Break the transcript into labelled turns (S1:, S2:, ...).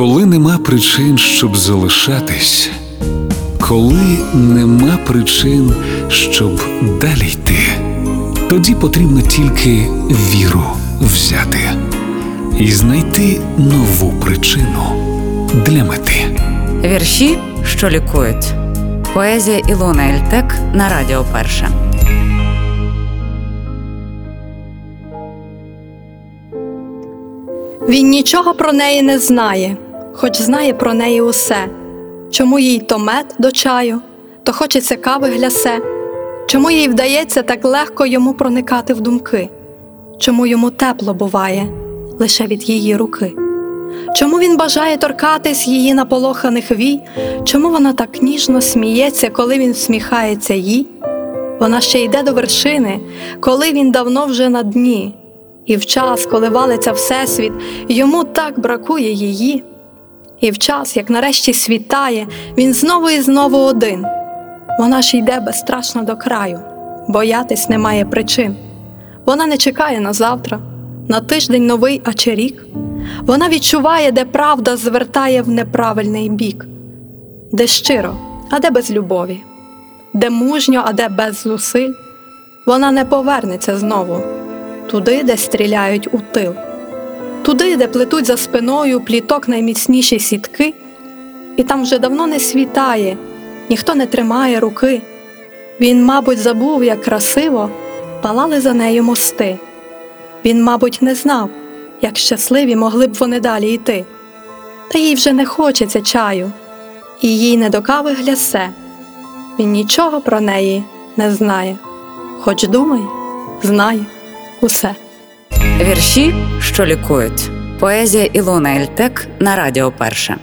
S1: Коли нема причин, щоб залишатись, коли нема причин, щоб далі йти, тоді потрібно тільки віру взяти і знайти нову причину для мети.
S2: Вірші, що лікують. Поезія Ілона Ельтек на Радіо Перше.
S3: Він нічого про неї не знає, хоч знає про неї усе. Чому їй то мед до чаю, то хочеться кави глясе, чому їй вдається так легко йому проникати в думки, чому йому тепло буває лише від її руки, чому він бажає торкатись її наполоханих вій, чому вона так ніжно сміється, коли він всміхається їй? Вона ще йде до вершини, коли він давно вже на дні. І в час, коли валиться Всесвіт, йому так бракує її. І в час, як нарешті світає, він знову і знову один. Вона ж йде безстрашно до краю, боятись немає причин. Вона не чекає на завтра, на тиждень новий, а чи рік. Вона відчуває, де правда звертає в неправильний бік, де щиро, а де без любові, де мужньо, а де без зусиль. Вона не повернеться знову туди, де стріляють у тил, туди, де плетуть за спиною пліток найміцніші сітки, і там вже давно не світає, ніхто не тримає руки. Він, мабуть, забув, як красиво палали за нею мости. Він, мабуть, не знав, як щасливі могли б вони далі йти. Та їй вже не хочеться чаю, і їй не до кави глясе. Він нічого про неї не знає, хоч думає, знає усе.
S2: Вірші, що лікують. Поезія Ілона Ельтек на Радіо Перше.